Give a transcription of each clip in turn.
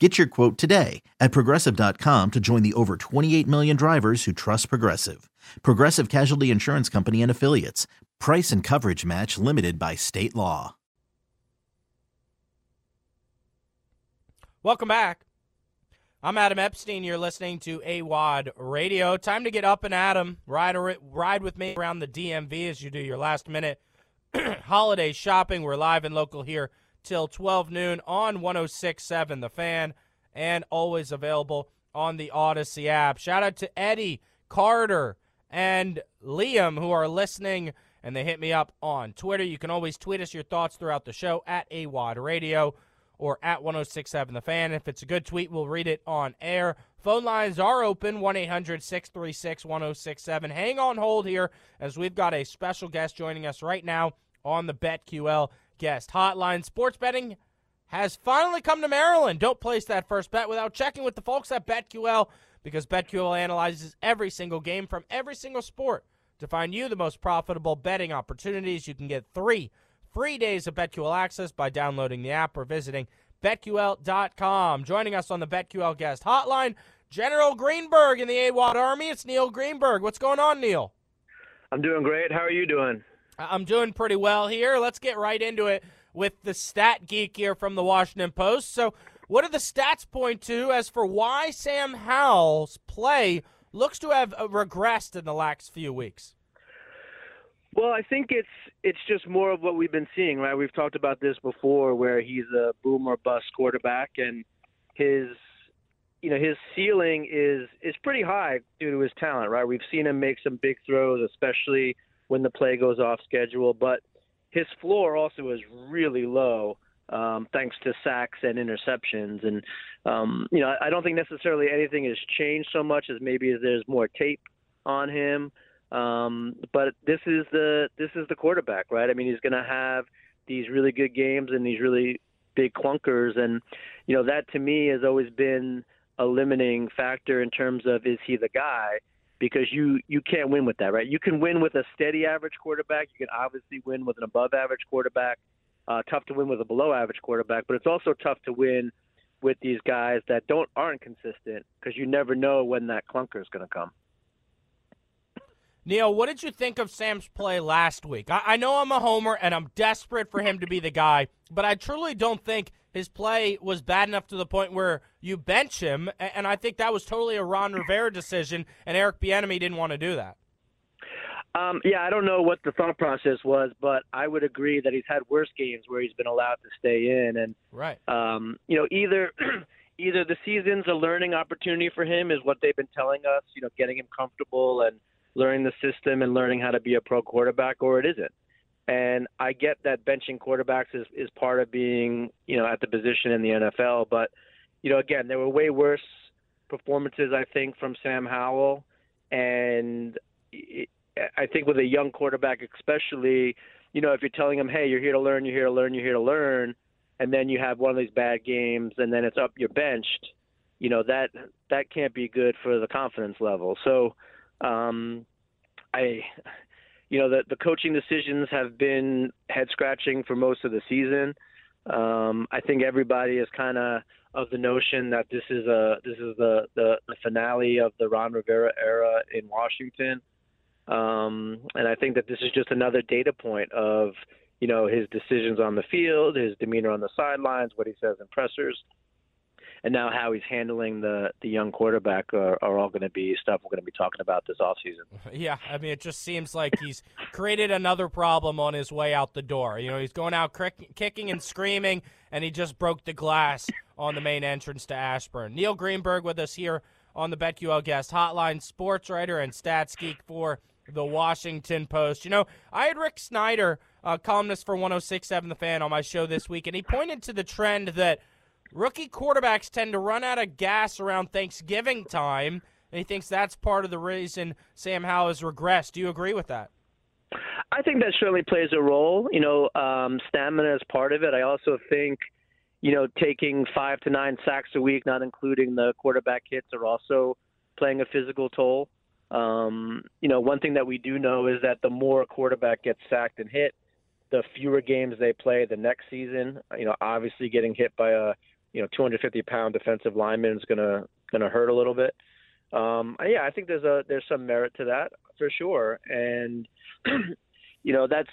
Get your quote today at progressive.com to join the over 28 million drivers who trust Progressive. Progressive Casualty Insurance Company and Affiliates. Price and coverage match limited by state law. Welcome back. I'm Adam Epstein. You're listening to Awadd Radio. Time to get up and Adam. Ride, ride with me around the DMV as you do your last minute holiday shopping. We're live and local here till 12 noon on 1067 The Fan and always available on the Odyssey app. Shout out to Eddie, Carter, and Liam who are listening and they hit me up on Twitter. You can always tweet us your thoughts throughout the show at Awadd Radio or at 1067 The Fan. If it's a good tweet, we'll read it on air. Phone lines are open 1 800 636 1067. Hang on hold here as we've got a special guest joining us right now on the BetQL guest hotline. Sports betting has finally come to Maryland. Don't place that first bet without checking with the folks at BetQL because BetQL analyzes every single game from every single sport to find you the most profitable betting opportunities. You can get three free days of BetQL access by downloading the app or visiting BetQL.com. Joining us on the BetQL guest hotline, General Greenberg in the Awadd Army. It's Neil Greenberg. What's going on, Neil? I'm doing great. How are you doing? I'm doing pretty well here. Let's get right into it with the stat geek here from the Washington Post. So, what do the stats point to as for why Sam Howell's play looks to have uh, regressed in the last few weeks? Well, I think it's it's just more of what we've been seeing, right? We've talked about this before, where he's a boom or bust quarterback, and his you know his ceiling is is pretty high due to his talent, right? We've seen him make some big throws, especially when the play goes off schedule, but his floor also is really low. Um, thanks to sacks and interceptions, and um, you know I don't think necessarily anything has changed so much as maybe there's more tape on him. Um, but this is the this is the quarterback, right? I mean, he's going to have these really good games and these really big clunkers, and you know that to me has always been a limiting factor in terms of is he the guy? Because you you can't win with that, right? You can win with a steady average quarterback. You can obviously win with an above average quarterback. Uh, tough to win with a below average quarterback, but it's also tough to win with these guys that don't aren't consistent because you never know when that clunker is going to come. Neil, what did you think of Sam's play last week? I, I, know I'm a homer and I'm desperate for him to be the guy, but I truly don't think his play was bad enough to the point where you bench him. And I think that was totally a Ron Rivera decision, and Eric Bieniemy didn't want to do that. Um, yeah, I don't know what the thought process was, but I would agree that he's had worse games where he's been allowed to stay in, and right. Um, you know, either either the season's a learning opportunity for him, is what they've been telling us. You know, getting him comfortable and learning the system and learning how to be a pro quarterback, or it isn't. And I get that benching quarterbacks is, is part of being, you know, at the position in the NFL. But, you know, again, there were way worse performances, I think, from Sam Howell. And I think with a young quarterback, especially, you know, if you're telling him, hey, you're here to learn, you're here to learn, you're here to learn, and then you have one of these bad games and then it's up, you're benched, you know, that that can't be good for the confidence level. So, um, I, you know, the the coaching decisions have been head scratching for most of the season. Um, I think everybody is kind of of the notion that this is a this is the, the the finale of the Ron Rivera era in Washington, um, and I think that this is just another data point of you know his decisions on the field, his demeanor on the sidelines, what he says in pressers, and now how he's handling the the young quarterback are, are all going to be stuff we're going to be talking about this offseason. Yeah, I mean, it just seems like he's created another problem on his way out the door. You know, he's going out kicking and screaming, and he just broke the glass on the main entrance to Ashburn. Neil Greenberg with us here on the BetQL Guest Hotline, sports writer and stats geek for the Washington Post. You know, I had Rick Snider, uh, columnist for 106.7 The Fan, on my show this week, and he pointed to the trend that rookie quarterbacks tend to run out of gas around Thanksgiving time, and he thinks that's part of the reason Sam Howell has regressed. Do you agree with that? I think that certainly plays a role. You know, um, stamina is part of it. I also think, you know, taking five to nine sacks a week, not including the quarterback hits, are also playing a physical toll. Um, you know, one thing that we do know is that the more a quarterback gets sacked and hit, the fewer games they play the next season. You know, obviously getting hit by a you know 250 pound defensive lineman is gonna gonna hurt a little bit. Um, yeah, I think there's a there's some merit to that for sure, and you know that's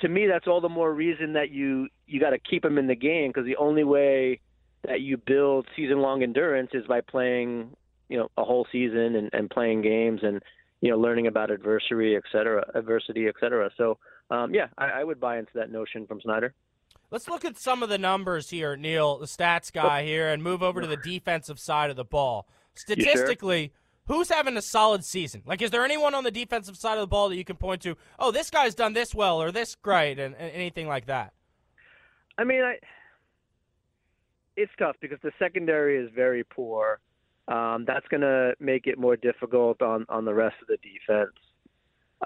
to me that's all the more reason that you you got to keep them in the game because the only way that you build season long endurance is by playing you know a whole season and, and playing games and you know learning about adversity, et cetera, adversity, et cetera. So um, yeah, I, I would buy into that notion from Snider. Let's look at some of the numbers here, Neil, the stats guy here, and move over to the defensive side of the ball. Statistically, who's having a solid season? Like, is there anyone on the defensive side of the ball that you can point to? Oh, this guy's done this well or this great, and, and anything like that. I mean, I, it's tough because the secondary is very poor. Um, that's going to make it more difficult on on the rest of the defense.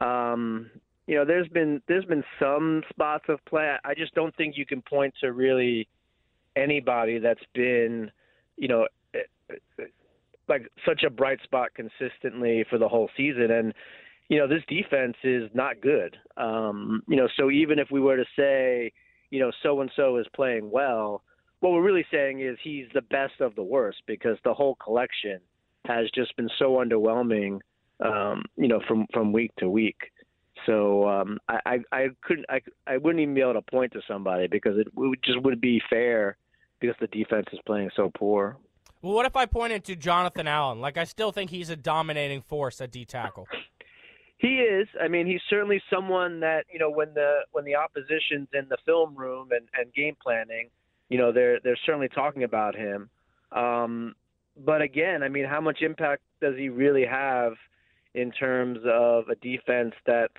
Um, you know, there's been there's been some spots of play. I just don't think you can point to really anybody that's been, you know, like such a bright spot consistently for the whole season. And you know, this defense is not good. Um, you know, so even if we were to say, you know, so and so is playing well, what we're really saying is he's the best of the worst because the whole collection has just been so underwhelming, um, you know, from from week to week. So um, I, I, I couldn't I, I wouldn't even be able to point to somebody because it, it just would be fair because the defense is playing so poor. Well, what if I pointed to Jonathan Allen? Like I still think he's a dominating force at D tackle. He is. I mean, he's certainly someone that you know when the when the opposition's in the film room and, and game planning you know they're they're certainly talking about him. Um, but again, I mean, how much impact does he really have in terms of a defense that's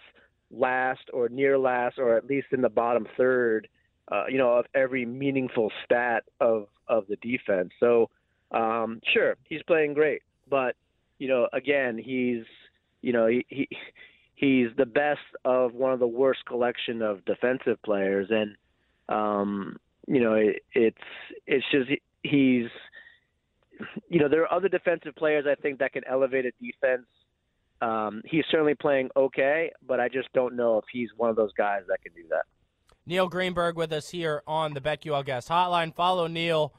last or near last or at least in the bottom third, uh, you know, of every meaningful stat of of the defense. So um, sure, he's playing great, but you know, again, he's you know he, he he's the best of one of the worst collection of defensive players, and um, you know, it, it's it's just he's you know there are other defensive players I think that can elevate a defense. Um, he's certainly playing okay, but I just don't know if he's one of those guys that can do that. Neil Greenberg with us here on the BetQL Guest Hotline. Follow Neil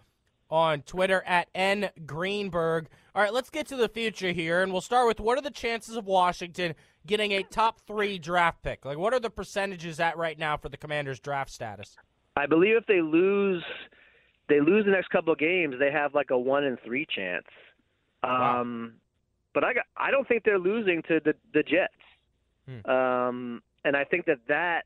on Twitter at N Greenberg. All right, let's get to the future here, and we'll start with what are the chances of Washington getting a top three draft pick? Like, what are the percentages at right now for the Commanders' draft status? I believe if they lose, they lose the next couple of games, they have like a one in three chance. Wow. Um, but I got, I don't think they're losing to the the Jets. Hmm. Um, and I think that that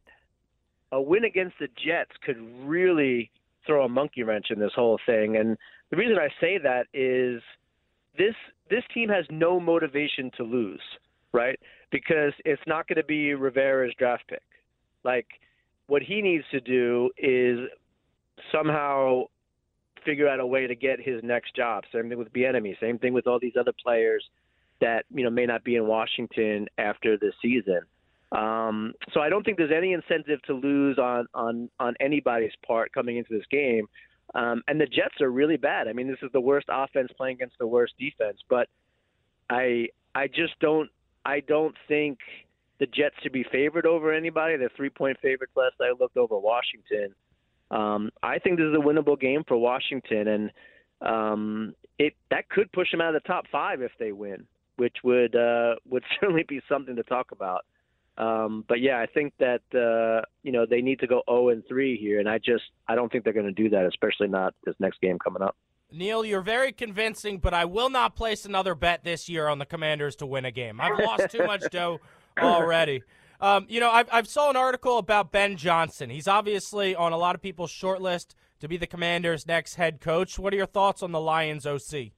a win against the Jets could really throw a monkey wrench in this whole thing. And the reason I say that is this this team has no motivation to lose, right? Because it's not going to be Rivera's draft pick. Like what he needs to do is somehow figure out a way to get his next job. Same thing with Bieniemy. Same thing with all these other players that you know may not be in Washington after the season. Um, so I don't think there's any incentive to lose on on on anybody's part coming into this game. Um, and the Jets are really bad. I mean, this is the worst offense playing against the worst defense. But I I just don't I don't think the Jets should be favored over anybody. They're three point favorites last I looked over Washington. Um, I think this is a winnable game for Washington, and um, it that could push them out of the top five if they win, which would uh, would certainly be something to talk about. Um, but yeah, I think that uh, you know they need to go 0 and 3 here, and I just I don't think they're going to do that, especially not this next game coming up. Neil, you're very convincing, but I will not place another bet this year on the Commanders to win a game. I've lost too much dough already. Um, you know, I've, I've saw an article about Ben Johnson. He's obviously on a lot of people's short list to be the Commanders' next head coach. What are your thoughts on the Lions OC?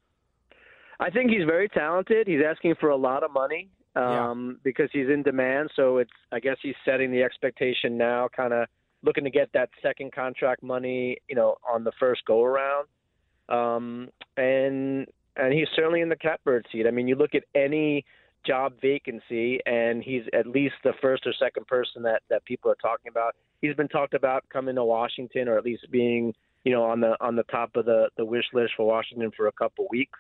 I think he's very talented. He's asking for a lot of money um, yeah. because he's in demand. So it's I guess he's setting the expectation now, kind of looking to get that second contract money, you know, on the first go around. Um, and and he's certainly in the catbird seat. I mean, you look at any job vacancy, and he's at least the first or second person that that people are talking about. He's been talked about coming to Washington, or at least being you know on the on the top of the the wish list for Washington for a couple weeks.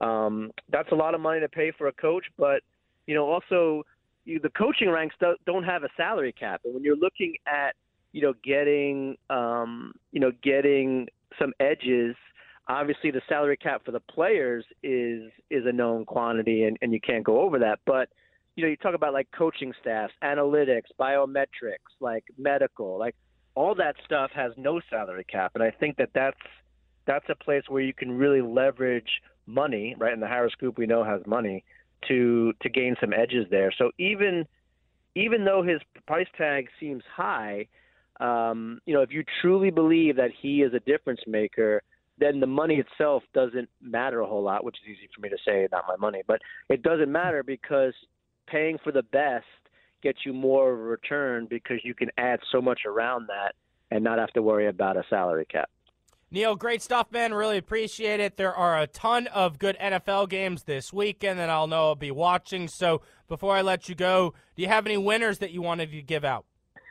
Um, that's a lot of money to pay for a coach, but you know also you, the coaching ranks don't have a salary cap, and when you're looking at you know getting um, you know getting some edges obviously the salary cap for the players is is a known quantity and, and you can't go over that. But you know you talk about like coaching staffs analytics biometrics like medical like all that stuff has no salary cap. And i think that that's that's a place where you can really leverage money right and the harris group we know has money to to gain some edges there so even even though his price tag seems high um, you know if you truly believe that he is a difference maker then the money itself doesn't matter a whole lot, which is easy for me to say, not my money. But it doesn't matter because paying for the best gets you more of a return because you can add so much around that and not have to worry about a salary cap. Neil, great stuff, man. Really appreciate it. There are a ton of good NFL games this weekend that I'll know I'll be watching. So before I let you go, do you have any winners that you wanted to give out?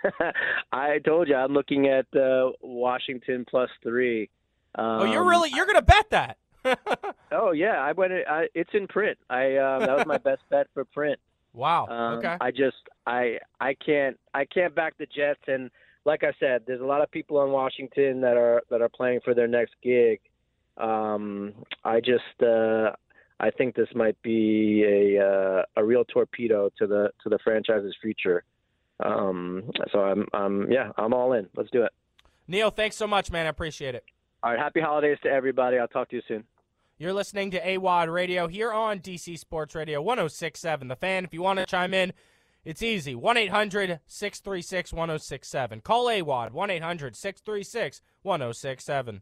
I told you I'm looking at uh, Washington plus three. Um, oh, you're um, really you're gonna bet that? oh yeah, I went. I, it's in print. I uh, that was my best bet for print. Wow. Um, okay. I just I I can't I can't back the Jets, and like I said, there's a lot of people in Washington that are that are playing for their next gig. Um, I just uh, I think this might be a uh, a real torpedo to the to the franchise's future. Um, so I'm I'm yeah I'm all in. Let's do it. Neil, thanks so much, man. I appreciate it. All right. Happy holidays to everybody. I'll talk to you soon. You're listening to Awadd Radio here on DC Sports Radio 1067. The fan, if you want to chime in, it's easy. 1 800 636 1067. Call Awadd 1 800 636 1067.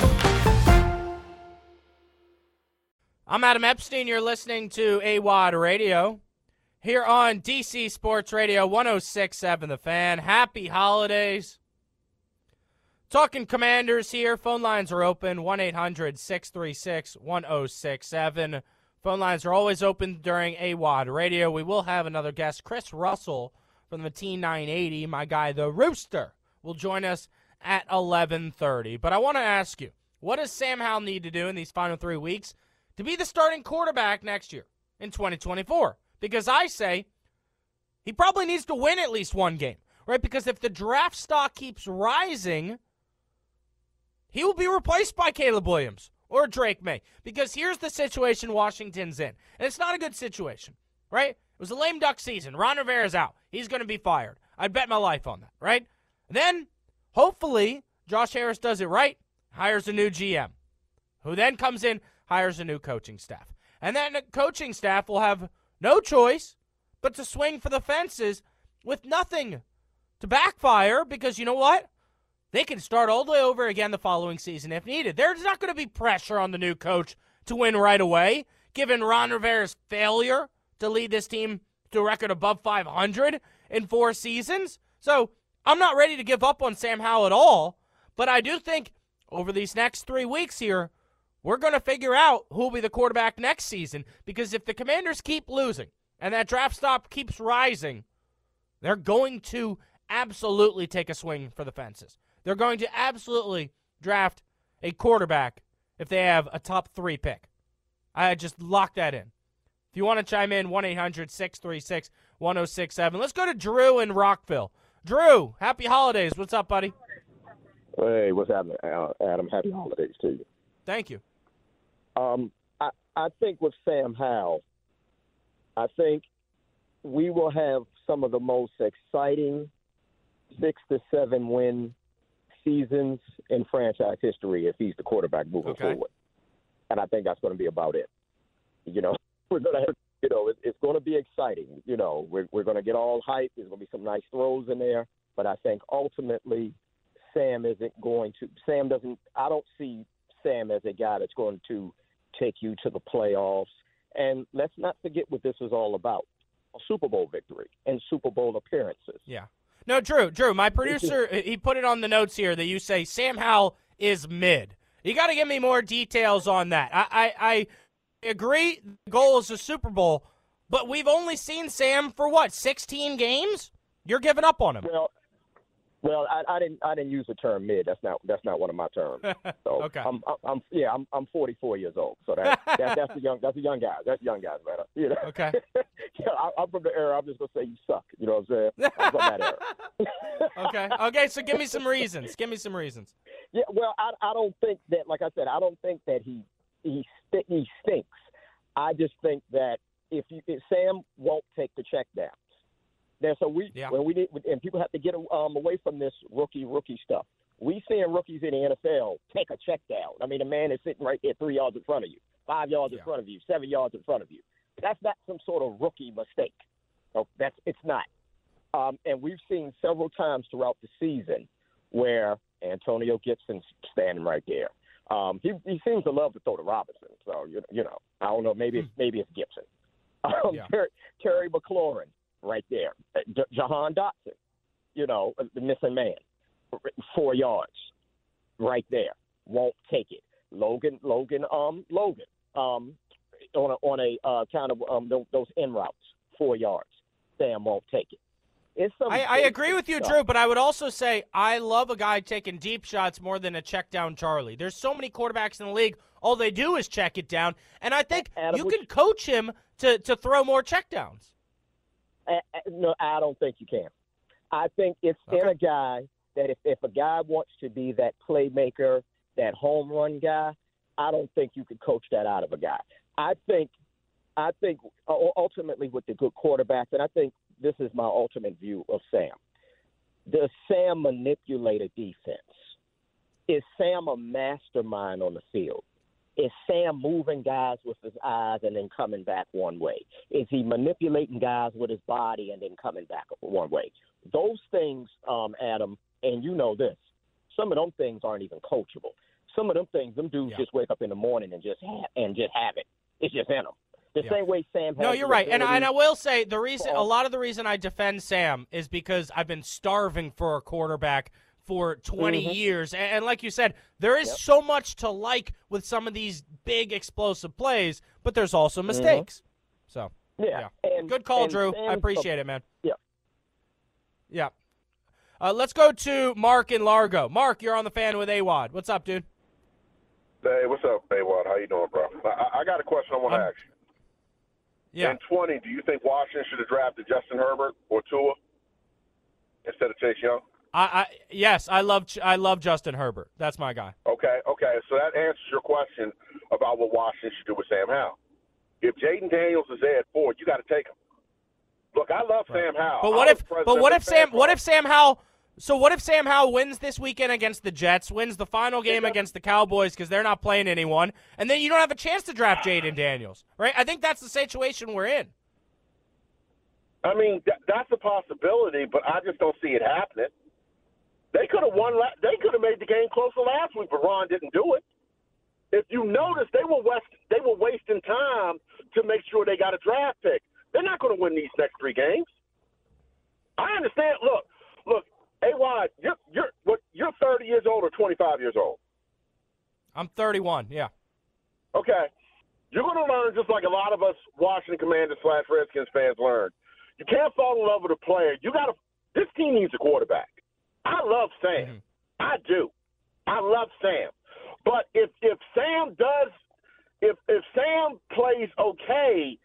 I'm Adam Epstein. You're listening to Awadd Radio here on DC Sports Radio 1067 The Fan. Happy holidays. Talking commanders here. Phone lines are open 1 800 636 1067. Phone lines are always open during Awadd radio. We will have another guest, Chris Russell from the T 980, my guy, the Rooster, will join us at 11:30. But I want to ask you, what does Sam Howell need to do in these final 3 weeks to be the starting quarterback next year in 2024? Because I say he probably needs to win at least one game, right? Because if the draft stock keeps rising, he will be replaced by Caleb Williams or Drake Maye Because here's the situation Washington's in. And it's not a good situation, right? It was a lame duck season. Ron Rivera's out. He's going to be fired. I'd bet my life on that, right? Then, hopefully, Josh Harris does it right, hires a new GM, who then comes in, hires a new coaching staff. And that coaching staff will have no choice but to swing for the fences with nothing to backfire because you know what? They can start all the way over again the following season if needed. There's not going to be pressure on the new coach to win right away, given Ron Rivera's failure to lead this team to a record above 500 in four seasons. So I'm not ready to give up on Sam Howell at all, but I do think over these next three weeks here, we're going to figure out who will be the quarterback next season because if the commanders keep losing and that draft stop keeps rising, they're going to absolutely take a swing for the fences. They're going to absolutely draft a quarterback if they have a top three pick. I just locked that in. If you want to chime in, 1 800 636 1067. Let's go to Drew in Rockville. Drew, happy holidays. What's up, buddy? Hey, what's happening, Adam? Happy holidays to you. Thank you. Um, I, I think with Sam Howell, I think we will have some of the most exciting six to seven win seasons in franchise history if he's the quarterback moving Okay. forward. And I think that's going to be about it. You know, we're going to have, you know, it, it's going to be exciting. You know, we're, we're going to get all hype. There's going to be some nice throws in there. But I think ultimately, Sam isn't going to, Sam doesn't, I don't see Sam as a guy that's going to take you to the playoffs. And let's not forget what this is all about a Super Bowl victory and Super Bowl appearances. Yeah. No, Drew, Drew, my producer, he put it on the notes here that you say Sam Howell is mid. You got to give me more details on that. I, I, I agree, the goal is a Super Bowl, but we've only seen Sam for what, 16 games? You're giving up on him. Well, well, I, I didn't. I didn't use the term mid. That's not. That's not one of my terms. So Okay. I'm, I'm, I'm. Yeah. I'm. I'm 44 years old. So that, that that's the young. That's the young guys. That's young guys, man. You know. Okay. yeah, I, I'm from the era. I'm just gonna say you suck. You know what I'm saying? I'm from that era. Okay. Okay, so give me some reasons. Give me some reasons. Yeah, well, I, I don't think that. Like I said, I don't think that he he st- he stinks. I just think that if, you, if Sam won't take the check downs, there's a we Yeah. when we need and people have to get um, away from this rookie rookie stuff. We seeing rookies in the NFL take a check down. I mean, the man is sitting right there, three yards in front of you, five yards Yeah. in front of you, seven yards in front of you. That's not some sort of rookie mistake. So that's it's not. Um, and we've seen several times throughout the season where Antonio Gibson's standing right there. Um, he, he seems to love to throw to Robinson. So you, you know, I don't know. Maybe it's maybe it's Gibson. Um, Hmm. Yeah. Terry, Terry McLaurin right there. Uh, J- Jahan Dotson, you know, uh, the missing man, four yards right there. Won't take it. Logan, Logan, um, Logan, um, on a, on a uh, kind of um, those, those in routes, four yards. Sam won't take it. It's some I, I agree with you, stuff. Drew, but I would also say I love a guy taking deep shots more than a check down Charlie. There's so many quarterbacks in the league, all they do is check it down. And I think Adam, you can coach him to, to throw more check downs. No, I don't think you can. I think it's in a guy that if, if a guy wants to be that playmaker, that home run guy, I don't think you could coach that out of a guy. I think, I think ultimately with the good quarterbacks, and I think this is my ultimate view of Sam. Does Sam manipulate a defense? Is Sam a mastermind on the field? Is Sam moving guys with his eyes and then coming back one way? Is he manipulating guys with his body and then coming back one way? Those things, um, Adam, and you know this, some of them things aren't even coachable. Some of them things, them dudes Yeah. just wake up in the morning and just have, and just have it. It's just in them. The Yeah. same way Sam. Has No, you're right, and I, and I will say the reason, a lot of the reason I defend Sam is because I've been starving for a quarterback for 20 Mhm. years. And, and like you said, there is Yep. so much to like with some of these big explosive plays, but there's also mistakes. So, Yeah. And, good call, and Drew. I Sam's- appreciate it, man. Yeah. Yeah. Uh, let's go to Mark in Largo. Mark, you're on the fan with Awadd. What's up, dude? Hey, what's up, Baywad? How you doing, bro? I, I got a question I want to ask you. Yeah. In 20, do you think Washington should have drafted Justin Herbert or Tua instead of Chase Young? I, I yes, I love I love Justin Herbert. That's my guy. Okay, okay. So that answers your question about what Washington should do with Sam Howell. If Jayden Daniels is there at four, you got to take him. Look, I love Sam Howell. But what if but what if Sam what if Sam Howell so what if Sam Howell wins this weekend against the Jets, wins the final game against the Cowboys because they're not playing anyone, and then you don't have a chance to draft Jayden Daniels, right? I think that's the situation we're in. I mean, th- that's a possibility, but I just don't see it happening. They could have won. La- they could have made the game closer last week, but Ron didn't do it. If you notice, they were west, they were wasting time to make sure they got a draft pick. They're not going to win these next three games. I understand. Look, look, AY, you're you're what, you're 30 years old or 25 years old. I'm 31. Yeah. Okay. You're going to learn just like a lot of us Washington Commanders slash Redskins fans learned. You can't fall in love with a player. You got to. This team needs a quarterback. I love Sam. Mhm. I do. I love Sam. But if if Sam does, if if Sam plays okay,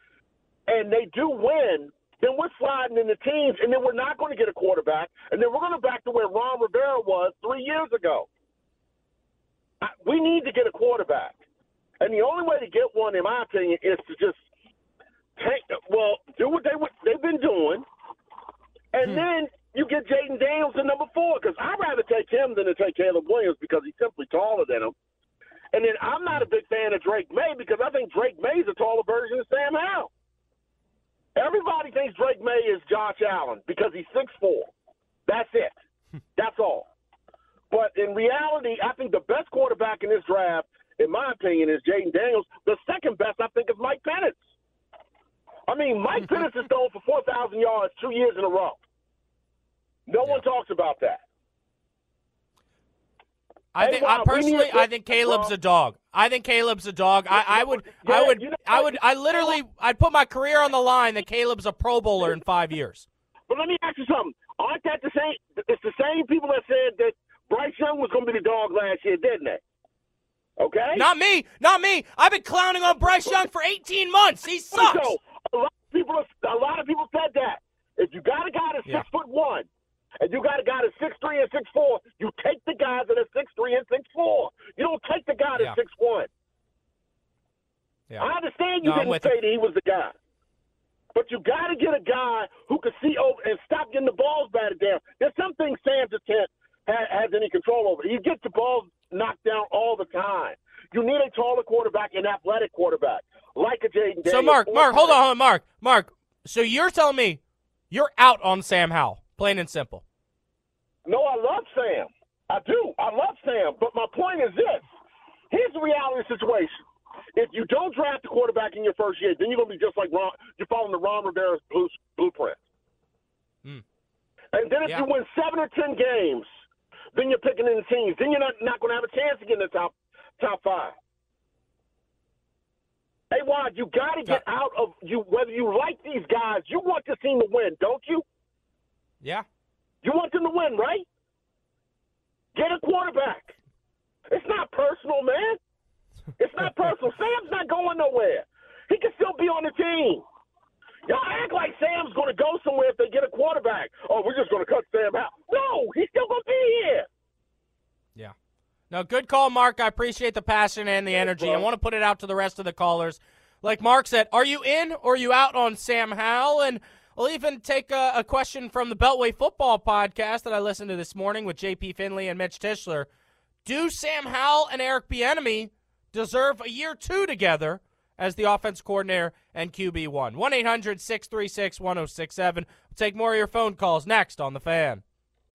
and they do win, then we're sliding in the teams, and then we're not going to get a quarterback, and then we're going to back to where Ron Rivera was three years ago. I, we need to get a quarterback. And the only way to get one, in my opinion, is to just take well, do what they would- they've been doing, and then you get Jayden Daniels at number four. Because I'd rather take him than to take Caleb Williams because he's simply taller than him. And then I'm not a big fan of Drake Maye because I think Drake Maye's a taller version of Sam Howell. Everybody thinks Drake Maye is Josh Allen because he's six four. That's it. That's all. But in reality, I think the best quarterback in this draft, in my opinion, is Jayden Daniels. The second best, I think, is Mike Penix. I mean, Mike Penix has thrown for 4,000 yards two years in a row. No one talks about that. I Hey, think I personally I think Caleb's a dog. I think Caleb's a dog. I, I would I would you know I would I literally I'd put my career on the line that Caleb's a pro bowler in 5 years. But let me ask you something. Aren't that the same? It's the same people that said that Bryce Young was going to be the dog last year, didn't they? Okay. Not me. Not me. I've been clowning on Bryce Young for 18 months. He sucks. So a lot of people, a lot of people said that if you got a guy that's Yeah. six foot one, and you got a guy that's six three and six four, you take the guys that are six three and six four. You don't take the guy that's Yeah. six one. Yeah. I understand you No, didn't say that he was the guy. But you got to get a guy who can see over and stop getting the balls batted down. There's some things Sam just can't ha- has any control over. He gets the balls knocked down all the time. You need a taller quarterback, an athletic quarterback, like a Jayden. So Mark, Mark, hold on, hold on, Mark, Mark. So you're telling me you're out on Sam Howell, plain and simple. No, I love Sam. I do. I love Sam. But my point is this: here's the reality situation. If you don't draft a quarterback in your first year, then you're going to be just like Ron. You're following the Ron Rivera's blue, blueprint. Hmm. And then if Yeah. you win seven or ten games, then you're picking in the teams. Then you're not not going to have a chance to get in the top top five. Hey, Wad, you got to get out of you. Whether you like these guys, you want this team to win, don't you? Yeah. You want them to win, right? Get a quarterback. It's not personal, man. It's not personal. Sam's not going nowhere. He can still be on the team. Y'all act like Sam's going to go somewhere if they get a quarterback. Oh, we're just going to cut Sam out. No, he's still going to be here. Yeah. No, good call, Mark. I appreciate the passion and the energy. I want to put it out to the rest of the callers. Like Mark said, are you in or are you out on Sam Howell? And we'll even take a, a question from the Beltway Football podcast that I listened to this morning with JP Finley and Mitch Tischler. Do Sam Howell and Eric Bieniemy deserve a year two together as the offense coordinator and QB1? 1 800 636 1067. We'll take more of your phone calls next on The Fan.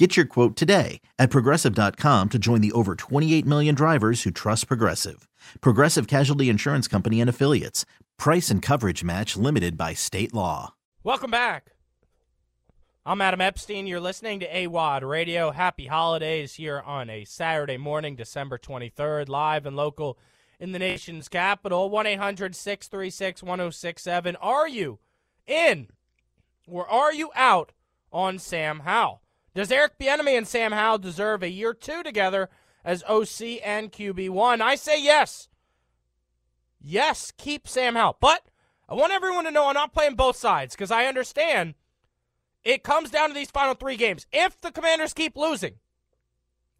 Get your quote today at progressive.com to join the over 28 million drivers who trust Progressive. Progressive Casualty Insurance Company and Affiliates. Price and coverage match limited by state law. Welcome back. I'm Adam Epstein. You're listening to Awadd Radio. Happy holidays here on a Saturday morning, December 23rd, live and local in the nation's capital. 1 800 636 1067. Are you in or are you out on Sam Howell? Does Eric Bieniemy and Sam Howell deserve a year two together as OC and QB1? I say yes. Yes, keep Sam Howell. But I want everyone to know I'm not playing both sides because I understand it comes down to these final three games. If the commanders keep losing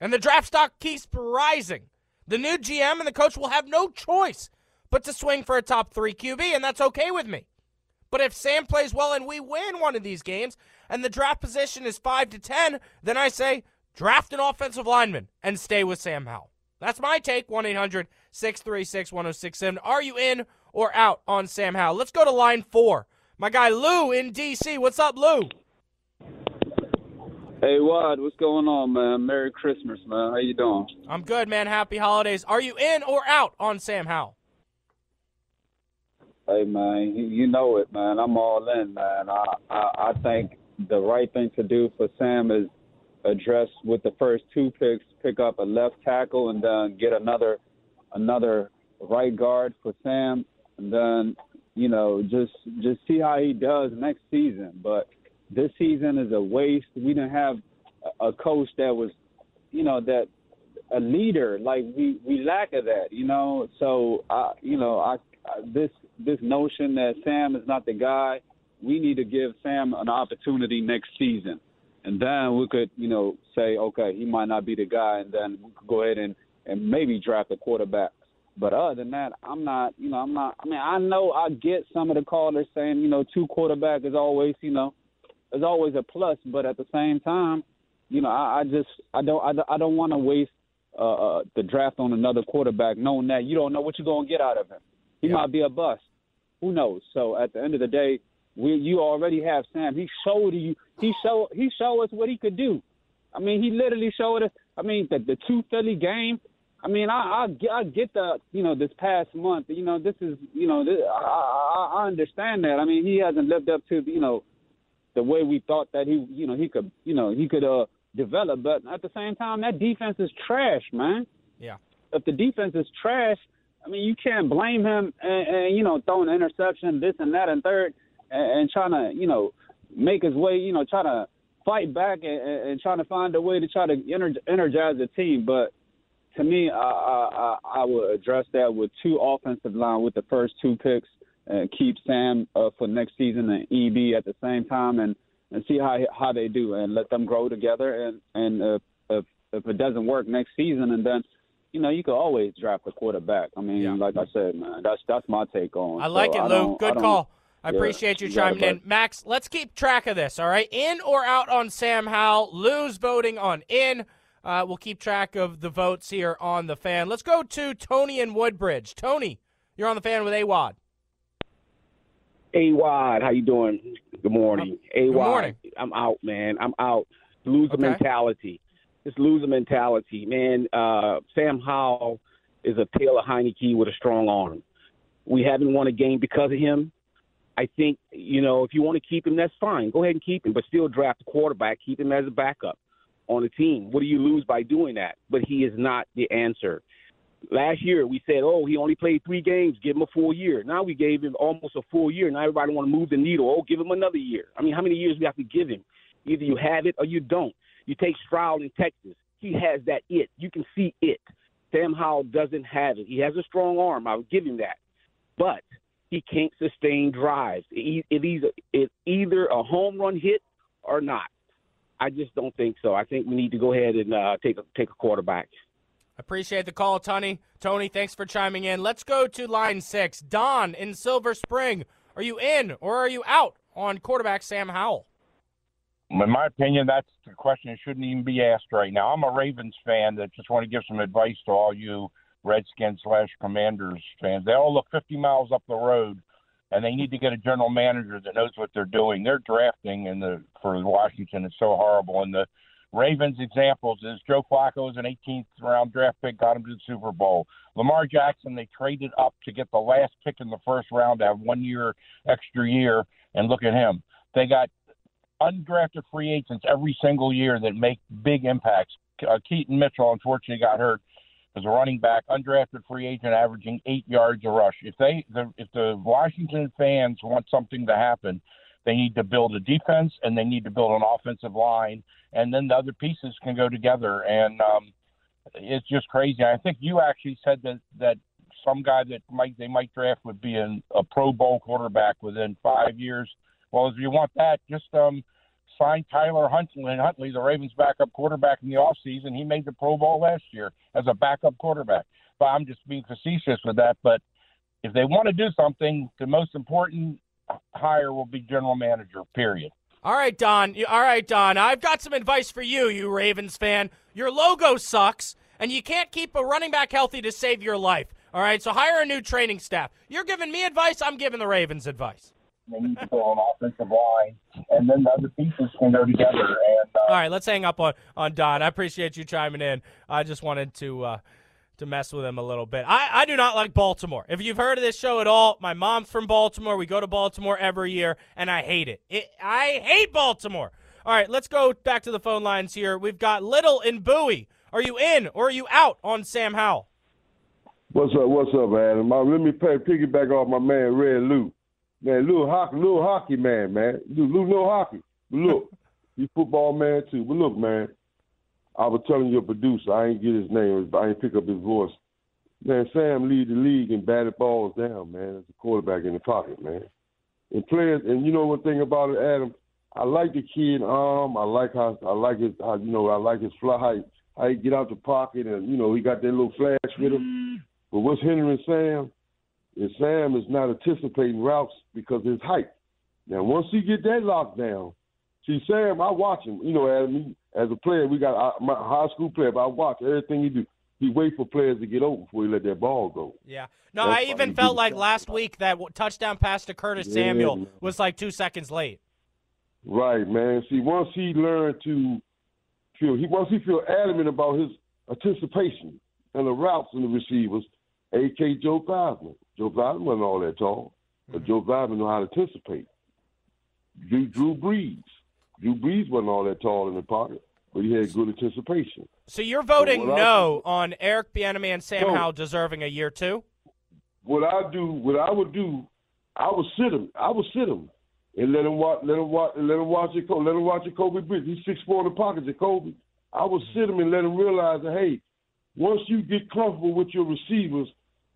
and the draft stock keeps rising, the new GM and the coach will have no choice but to swing for a top three QB, and that's okay with me. But if Sam plays well and we win one of these games and the draft position is 5 to 10, then I say draft an offensive lineman and stay with Sam Howell. That's my take. 1 800 636 1067. Are you in or out on Sam Howell? Let's go to line four. My guy Lou in D.C. What's up, Lou? Hey, Wad, what's going on, man? Merry Christmas, man. How you doing? I'm good, man. Happy holidays. Are you in or out on Sam Howell? Hey, man, you know it, man. I'm all in, man. I, I I think the right thing to do for Sam is address with the first two picks, pick up a left tackle, and then get another another right guard for Sam, and then you know just just see how he does next season. But this season is a waste. We didn't have a coach that was, you know, that a leader. Like we we lack of that, you know. So I, you know, I, I this this notion that Sam is not the guy. We need to give Sam an opportunity next season, and then we could, you know, say, okay, he might not be the guy, and then we could go ahead and and maybe draft a quarterback. But other than that, I'm not, you know, I'm not. I mean, I know I get some of the callers saying, you know, two quarterback is always, you know, is always a plus. But at the same time, you know, I, I just I don't I, I don't want to waste uh, uh, the draft on another quarterback, knowing that you don't know what you're gonna get out of him. He yeah. might be a bust. Who knows? So at the end of the day, we you already have Sam. He showed you. He showed he showed us what he could do. I mean, he literally showed us. I mean, the the two Philly game. I mean, I, I I get the you know this past month. You know, this is you know this, I, I I understand that. I mean, he hasn't lived up to you know the way we thought that he, you know, he could, you know, he could uh develop. But at the same time, that defense is trash, man. Yeah. If the defense is trash, I mean, you can't blame him and, and you know throwing an interception, this and that and third, and, and trying to, you know, make his way, you know, trying to fight back and, and trying to find a way to try to energize the team. But to me, I, I, I would address that with two offensive line with the first two picks uh, keep Sam uh, for next season and EB at the same time, and and see how how they do, and let them grow together. And and uh, if if it doesn't work next season, and then you know you could always draft a quarterback. I mean, yeah. like I said, man, that's that's my take on. I like so it, Lou. Good call. I yeah, appreciate you chiming in. Max, let's keep track of this, all right? In or out on Sam Howell. Lou's voting on in. Uh, we'll keep track of the votes here on the fan. Let's go to Tony and Woodbridge. Tony, you're on the fan with Awadd. A Wad, how you doing? Good morning. A Good morning. I'm out, man. I'm out. Loser okay. mentality. This loser mentality, man. Uh, Sam Howell is a Taylor Heinicke with a strong arm. We haven't won a game because of him. I think you know if you want to keep him, that's fine. Go ahead and keep him, but still draft a quarterback. Keep him as a backup on the team. What do you lose by doing that? But he is not the answer. Last year we said, oh, he only played three games. Give him a full year. Now we gave him almost a full year. Now everybody want to move the needle. Oh, give him another year. I mean, how many years we have to give him? Either you have it or you don't. You take Stroud in Texas. He has that it. You can see it. Sam Howell doesn't have it. He has a strong arm. I'll give him that. But he can't sustain drives. It, it's either a home run hit or not. I just don't think so. I think we need to go ahead and uh, take a, take a quarterback. Appreciate the call, Tony. Tony, thanks for chiming in. Let's go to line six. Don in Silver Spring. Are you in or are you out on quarterback Sam Howell? In my opinion, that's the question that shouldn't even be asked right now. I'm a Ravens fan that just want to give some advice to all you Redskins slash Commanders fans. They all look 50 miles up the road, and they need to get a general manager that knows what they're doing. They're drafting in the for Washington. It's so horrible. And the Ravens examples is Joe Flacco is an 18th round draft pick, got him to the Super Bowl. Lamar Jackson, they traded up to get the last pick in the first round to have one year extra year, and look at him. They got undrafted free agents every single year that make big impacts. Uh, Keaton Mitchell, unfortunately, got hurt as a running back, undrafted free agent, averaging eight yards a rush. If they, the, if the Washington fans want something to happen, they need to build a defense and they need to build an offensive line, and then the other pieces can go together. And um, it's just crazy. I think you actually said that that some guy that might they might draft would be an, a Pro Bowl quarterback within five years. Well, if you want that, just um, sign Tyler Huntley, Huntley, the Ravens' backup quarterback in the offseason. He made the Pro Bowl last year as a backup quarterback. But I'm just being facetious with that. But if they want to do something, the most important hire will be general manager, period. All right, Don. All right, Don. I've got some advice for you, you Ravens fan. Your logo sucks, and you can't keep a running back healthy to save your life. All right, so hire a new training staff. You're giving me advice. I'm giving the Ravens advice. They need to go on offensive line, and then the other pieces can go together. And uh, all right, let's hang up on on Don. I appreciate you chiming in. I just wanted to uh, to mess with him a little bit. I, I do not like Baltimore. If you've heard of this show at all, my mom's from Baltimore. We go to Baltimore every year, and I hate it. it I hate Baltimore. All right, let's go back to the phone lines here. We've got Little and Bowie. Are you in or are you out on Sam Howell? What's up? What's up, Adam? Let me pay, piggyback off my man Red Lou. Man, little hockey, little hockey man, man. Little, little hockey. But look, he's football man too. But look, man, I was telling your producer, I ain't get his name, I ain't pick up his voice. Man, Sam lead the league in batted balls down, man, as a quarterback in the pocket, man. And players, and you know one thing about it, Adam, I like the kid arm. I like how I like his, how, you know, I like his fly, how he, how he get out the pocket, and you know he got that little flash with him. Mm-hmm. But what's hindering Sam is Sam is not anticipating routes because his height. Now, once he get that locked down, see Sam, I watch him. You know, as me as a player, we got uh, my high school player, but I watch everything he do. He wait for players to get open before he let that ball go. Yeah. No, That's I even felt like last week that touchdown pass to Curtis yeah, Samuel man. was like two seconds late. Right, man. See, once he learned to feel, he once he feel adamant about his anticipation and the routes and the receivers, A.K. Joe Theismann. Joe Theismann wasn't all that tall, but Joe Theismann know how to anticipate. Drew, Drew Brees. Drew Brees wasn't all that tall in the pocket, but he had good anticipation. So you're voting so no I, on Eric Bieniemy and Sam so, Howell deserving a year two? What I do, what I would do, I would sit him. I would sit him and let him watch, let him watch, let him watch it. Let him watch Jacoby Brissett. He's six four in the pocket, Jacoby. I would sit him and let him realize that hey, once you get comfortable with your receivers,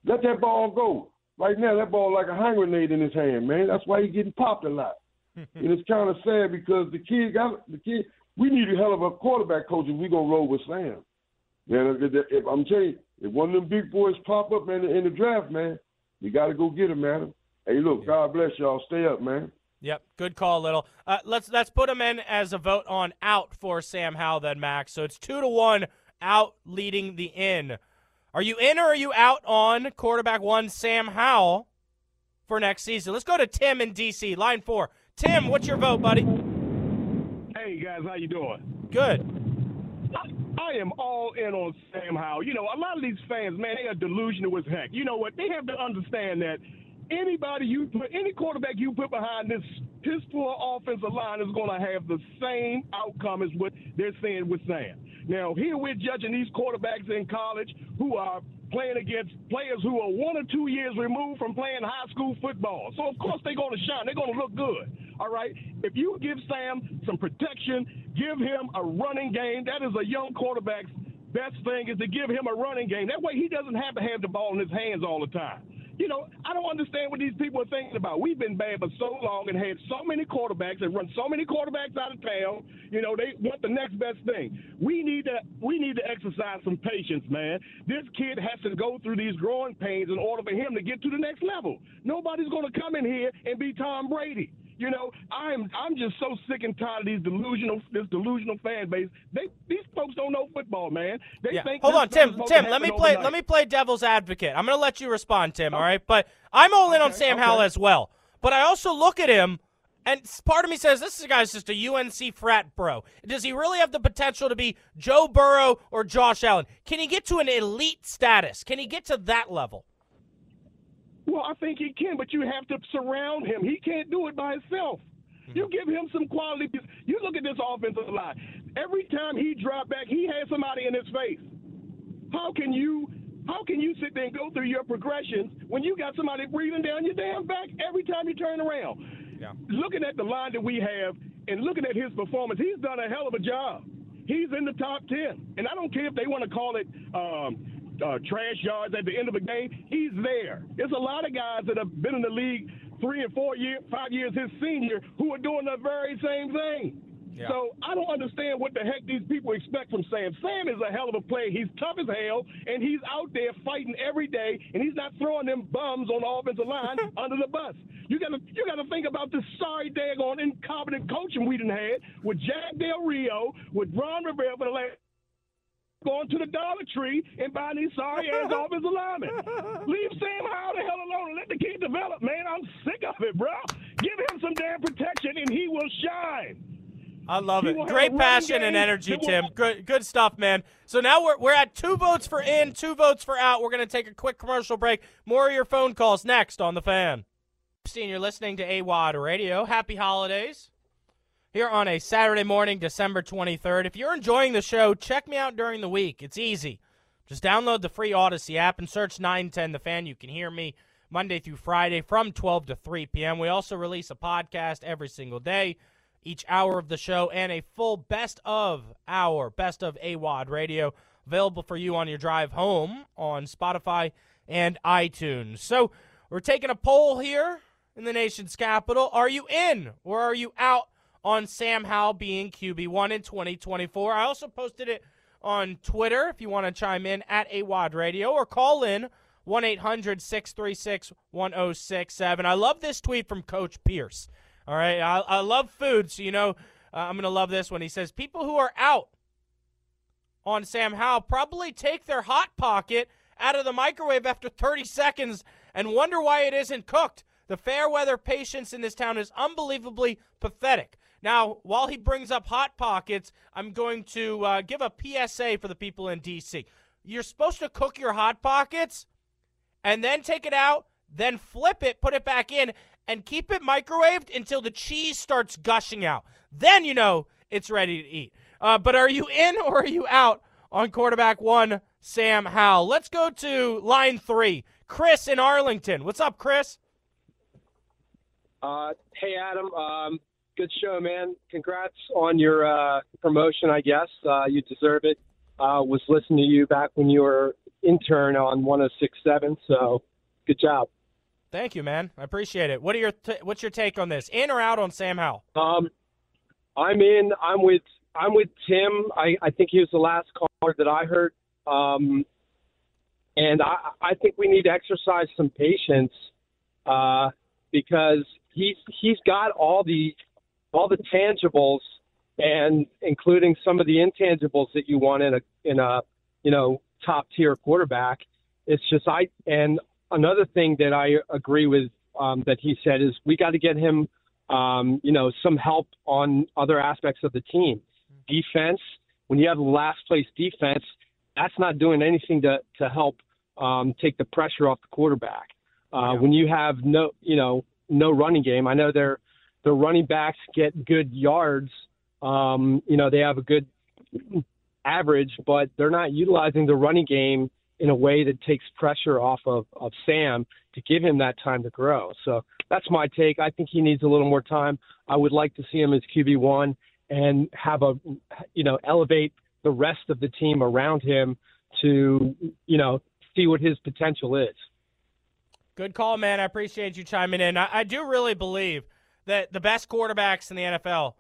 let that ball go. Right now, that ball like a hand grenade in his hand, man. That's why he's getting popped a lot. and it's kind of sad because the kid got the kid. We need a hell of a quarterback coach if we gonna roll with Sam. Man, if, if, I'm telling you, if one of them big boys pop up man in the draft, man, we got to go get him, man. Hey, look, yeah. God bless y'all. Stay up, man. Yep, good call, little. Uh, let's let's put him in as a vote on out for Sam Howell then, Max. So it's two to one out leading the in. Are you in or are you out on quarterback one Sam Howell for next season? Let's go to Tim in DC, line four. Tim, what's your vote, buddy? Hey guys, how you doing? Good. I am all in on Sam Howell. You know, a lot of these fans, man, they are delusional as heck. You know what? They have to understand that anybody you put, any quarterback you put behind this piss poor offensive line is going to have the same outcome as what they're saying with Sam. Now, here we're judging these quarterbacks in college who are playing against players who are one or two years removed from playing high school football. So, of course, they're going to shine. They're going to look good. All right? If you give Sam some protection, give him a running game, that is a young quarterback's best thing is to give him a running game. That way he doesn't have to have the ball in his hands all the time. You know, I don't understand what these people are thinking about. We've been bad for so long and had so many quarterbacks and run so many quarterbacks out of town. You know, they want the next best thing. We need to we need to exercise some patience, man. This kid has to go through these growing pains in order for him to get to the next level. Nobody's going to come in here and be Tom Brady. You know, I'm I'm just so sick and tired of these delusional this delusional fan base. They these folks don't know football, man. They yeah. think Hold on, Tim. Tim, let me play. overnight. Let me play devil's advocate. I'm going to let you respond, Tim. All right, but I'm all in on Sam Howell as well. But I also look at him, and part of me says this guy's just a UNC frat bro. Does he really have the potential to be Joe Burrow or Josh Allen? Can he get to an elite status? Can he get to that level? Well, I think he can, but you have to surround him. He can't do it by himself. You give him some quality. You look at this offensive line. Every time he dropped back, he had somebody in his face. How can you? How can you sit there and go through your progressions when you got somebody breathing down your damn back every time you turn around? Yeah. Looking at the line that we have and looking at his performance, he's done a hell of a job. He's in the top ten, and I don't care if they want to call it um, uh, trash yards at the end of a game. He's there. There's a lot of guys that have been in the league three and four years, five years his senior, who are doing the very same thing. Yeah. So I don't understand what the heck these people expect from Sam. Sam is a hell of a player. He's tough as hell, and he's out there fighting every day, and he's not throwing them bums on the offensive line under the bus. You gotta you gotta think about this sorry daggone incompetent coaching we done had with Jack Del Rio, with Ron Rivera for the last going to the Dollar Tree and buying these sorry ass offensive linemen. Leave Sam Howell the hell alone and let the kid develop, man. I'm sick of it, bro. Give him some damn protection and he will shine. I love He it. will have a Great passion and energy, Tim. Good, good stuff, man. So now we're we're at two votes for in, two votes for out. We're gonna take a quick commercial break. More of your phone calls next on the fan. Epstein, you're listening to Awadd Radio. Happy holidays. Here on a Saturday morning, December 23rd. If you're enjoying the show, check me out during the week. It's easy. Just download the free Audacy app and search 910 The Fan. You can hear me Monday through Friday from 12 to 3 p.m. We also release a podcast every single day, each hour of the show, and a full best of hour, best of Awadd radio available for you on your drive home on Spotify and iTunes. So we're taking a poll here in the nation's capital. Are you in or are you out on Sam Howell being QB1 in 2024? I also posted it on Twitter if you want to chime in at Awadd Radio or call in 1 800 636 1067. I love this tweet from Coach Pierce. All right. I, I love food, so you know uh, I'm going to love this one. He says, People who are out on Sam Howell probably take their hot pocket out of the microwave after 30 seconds and wonder why it isn't cooked. The fair weather patience in this town is unbelievably pathetic. Now, while he brings up hot pockets, I'm going to uh, give a PSA for the people in D.C. You're supposed to cook your hot pockets and then take it out, then flip it, put it back in, and keep it microwaved until the cheese starts gushing out. Then you know it's ready to eat. Uh, but are you in or are you out on quarterback one, Sam Howell? Let's go to line three. Chris in Arlington. What's up, Chris? Uh, hey, Adam. Um, good show, man. Congrats on your uh, promotion, I guess. Uh, you deserve it. Uh, was listening to you back when you were intern on 1067, so good job. Thank you, man. I appreciate it. What are your t- what's your take on this? In or out on Sam Howell? Um, I'm in. I'm with. I'm with Tim. I, I think he was the last caller that I heard. Um, and I, I think we need to exercise some patience uh, because he's he's got all the all the tangibles and including some of the intangibles that you want in a in a you know top tier quarterback. It's just I and another thing that I agree with um, that he said is we got to get him um, you know some help on other aspects of the team. Defense, when you have last place defense, that's not doing anything to to help um, take the pressure off the quarterback. Uh, When you have no, you know, no running game, I know their their running backs get good yards. Um, you know, they have a good average, but they're not utilizing the running game in a way that takes pressure off of, of Sam to give him that time to grow. So that's my take. I think he needs a little more time. I would like to see him as QB one and have a, you know, elevate the rest of the team around him to, you know, see what his potential is. Good call, man. I appreciate you chiming in. I, I do really believe that the best quarterbacks in the NFL,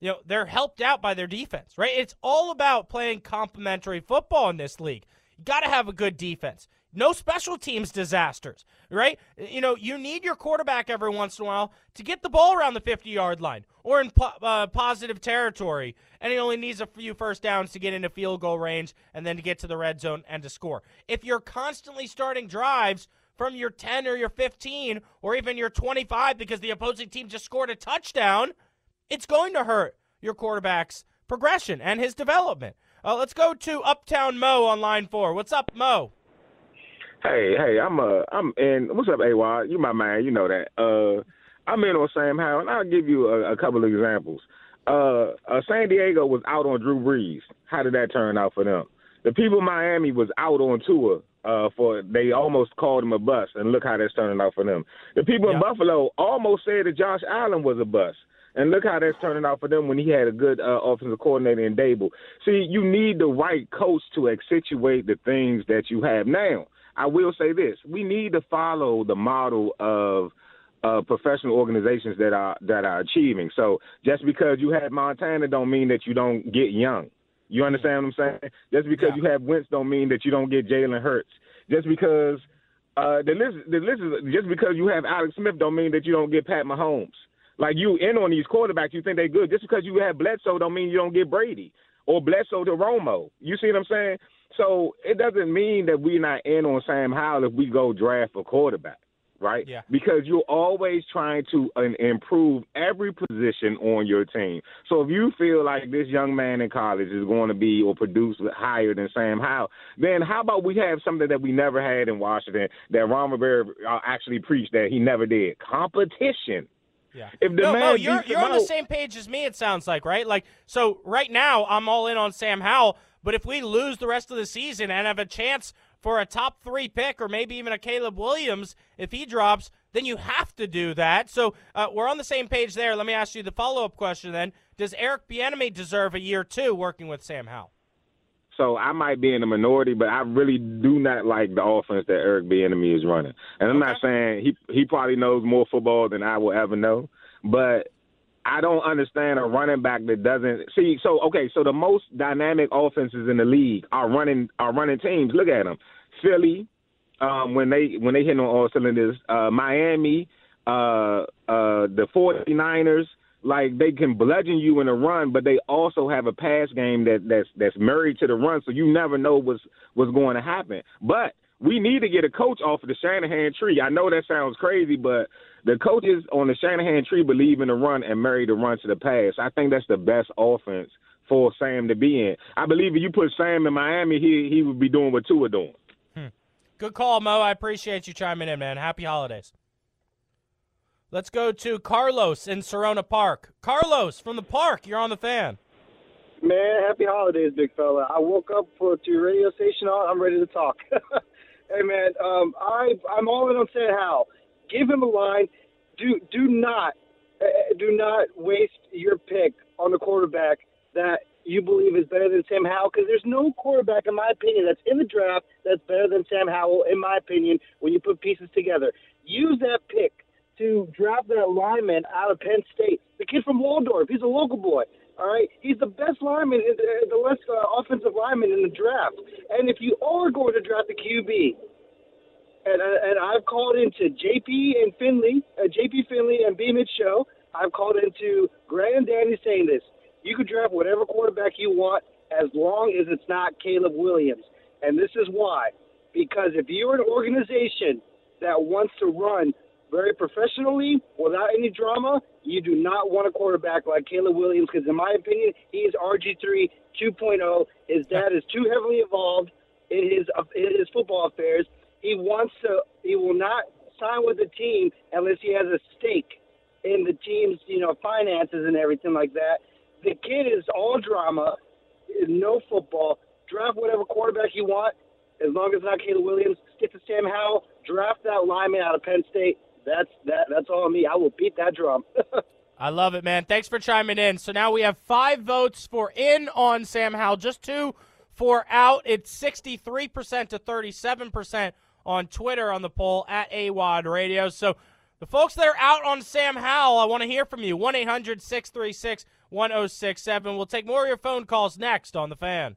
you know, they're helped out by their defense, right? It's all about playing complementary football in this league. You got to have a good defense. No special teams disasters, right? You know, you need your quarterback every once in a while to get the ball around the 50 yard line or in po- uh, positive territory. And he only needs a few first downs to get into field goal range and then to get to the red zone and to score. If you're constantly starting drives from your 10 or your 15 or even your 25 because the opposing team just scored a touchdown, it's going to hurt your quarterback's progression and his development. Uh, let's go to Uptown Mo on line four. What's up, Mo? Hey, hey, I'm uh, I'm in. What's up, AY? You my man, you know that. Uh, I'm in on Sam Howell, and I'll give you a, a couple of examples. Uh, uh, San Diego was out on Drew Brees. How did that turn out for them? The people in Miami was out on Tua. Uh, for they almost called him a bust, and look how that's turning out for them. The people in Buffalo almost said that Josh Allen was a bust. And look how that's turning out for them when he had a good uh, offensive coordinator in Daboll. See, you need the right coach to accentuate the things that you have now. I will say this: we need to follow the model of uh, professional organizations that are that are achieving. So just because you had Montana, don't mean that you don't get Young. You understand what I'm saying? Just because you have Wentz, don't mean that you don't get Jalen Hurts. Just because uh, the list, the list is just because you have Alex Smith, don't mean that you don't get Pat Mahomes. Like you in on these quarterbacks, you think they're good. Just because you have Bledsoe, don't mean you don't get Brady or Bledsoe to Romo. You see what I'm saying? So it doesn't mean that we're not in on Sam Howell if we go draft a quarterback, right? Yeah. Because you're always trying to uh, improve every position on your team. So if you feel like this young man in college is going to be or produce higher than Sam Howell, then how about we have something that we never had in Washington that Ron Rivera uh, actually preached that he never did? Competition. Yeah. If the no, man Mo, you're, you're on the same page as me, it sounds like, right? Like, so right now, I'm all in on Sam Howell, but if we lose the rest of the season and have a chance for a top three pick or maybe even a Caleb Williams, if he drops, then you have to do that. So uh, we're on the same page there. Let me ask you the follow up question then. Does Eric Bieniemy deserve a year two working with Sam Howell? So I might be in the minority, but I really do not like the offense that Eric Bieniemy is running. And I'm not saying he he probably knows more football than I will ever know, but I don't understand a running back that doesn't see. So okay, so the most dynamic offenses in the league are running are running teams. Look at them, Philly, um, when they when they hit on all cylinders, uh, Miami, uh, uh, the 49ers like they can bludgeon you in a run, but they also have a pass game that that's that's married to the run, so you never know what's what's going to happen. But we need to get a coach off of the Shanahan tree. I know that sounds crazy, but the coaches on the Shanahan tree believe in the run and marry the run to the pass. I think that's the best offense for Sam to be in. I believe if you put Sam in Miami, he he would be doing what Tua doing. Hmm. Good call, Mo. I appreciate you chiming in, man. Happy holidays. Let's go to Carlos in Serona Park. Carlos from the park, you're on the fan. Man, happy holidays, big fella. I woke up for to your radio station on. I'm ready to talk. hey, man, um, I I'm all in on Sam Howell. Give him a line. Do do not uh, do not waste your pick on the quarterback that you believe is better than Sam Howell because there's no quarterback, in my opinion, that's in the draft that's better than Sam Howell, in my opinion. When you put pieces together, use that pick to draft that lineman out of Penn State. The kid from Waldorf, he's a local boy. All right, he's the best lineman, in the, the less uh, offensive lineman in the draft. And if you are going to draft a QB, and uh, and I've called into JP and Finlay, uh, JP Finlay and B Mitch Show. I've called into Grant and Danny saying this. You could draft whatever quarterback you want as long as it's not Caleb Williams. And this is why. Because if you're an organization that wants to run very professionally without any drama, you do not want a quarterback like Caleb Williams because, in my opinion, he is RG3 2.0. His dad is too heavily involved in his in his football affairs. He wants to. He will not sign with the team unless he has a stake in the team's, you know, finances and everything like that. The kid is all drama, no football. Draft whatever quarterback you want, as long as not Caleb Williams. Get to Sam Howell. Draft that lineman out of Penn State. That's that. That's all me. I will beat that drum. I love it, man. Thanks for chiming in. So now we have five votes for in on Sam Howell, just two for out. It's 63% to 37% on Twitter on the poll at Awadd Radio. So the folks that are out on Sam Howell, I want to hear from you. 1 800 636 1067. We'll take more of your phone calls next on The Fan.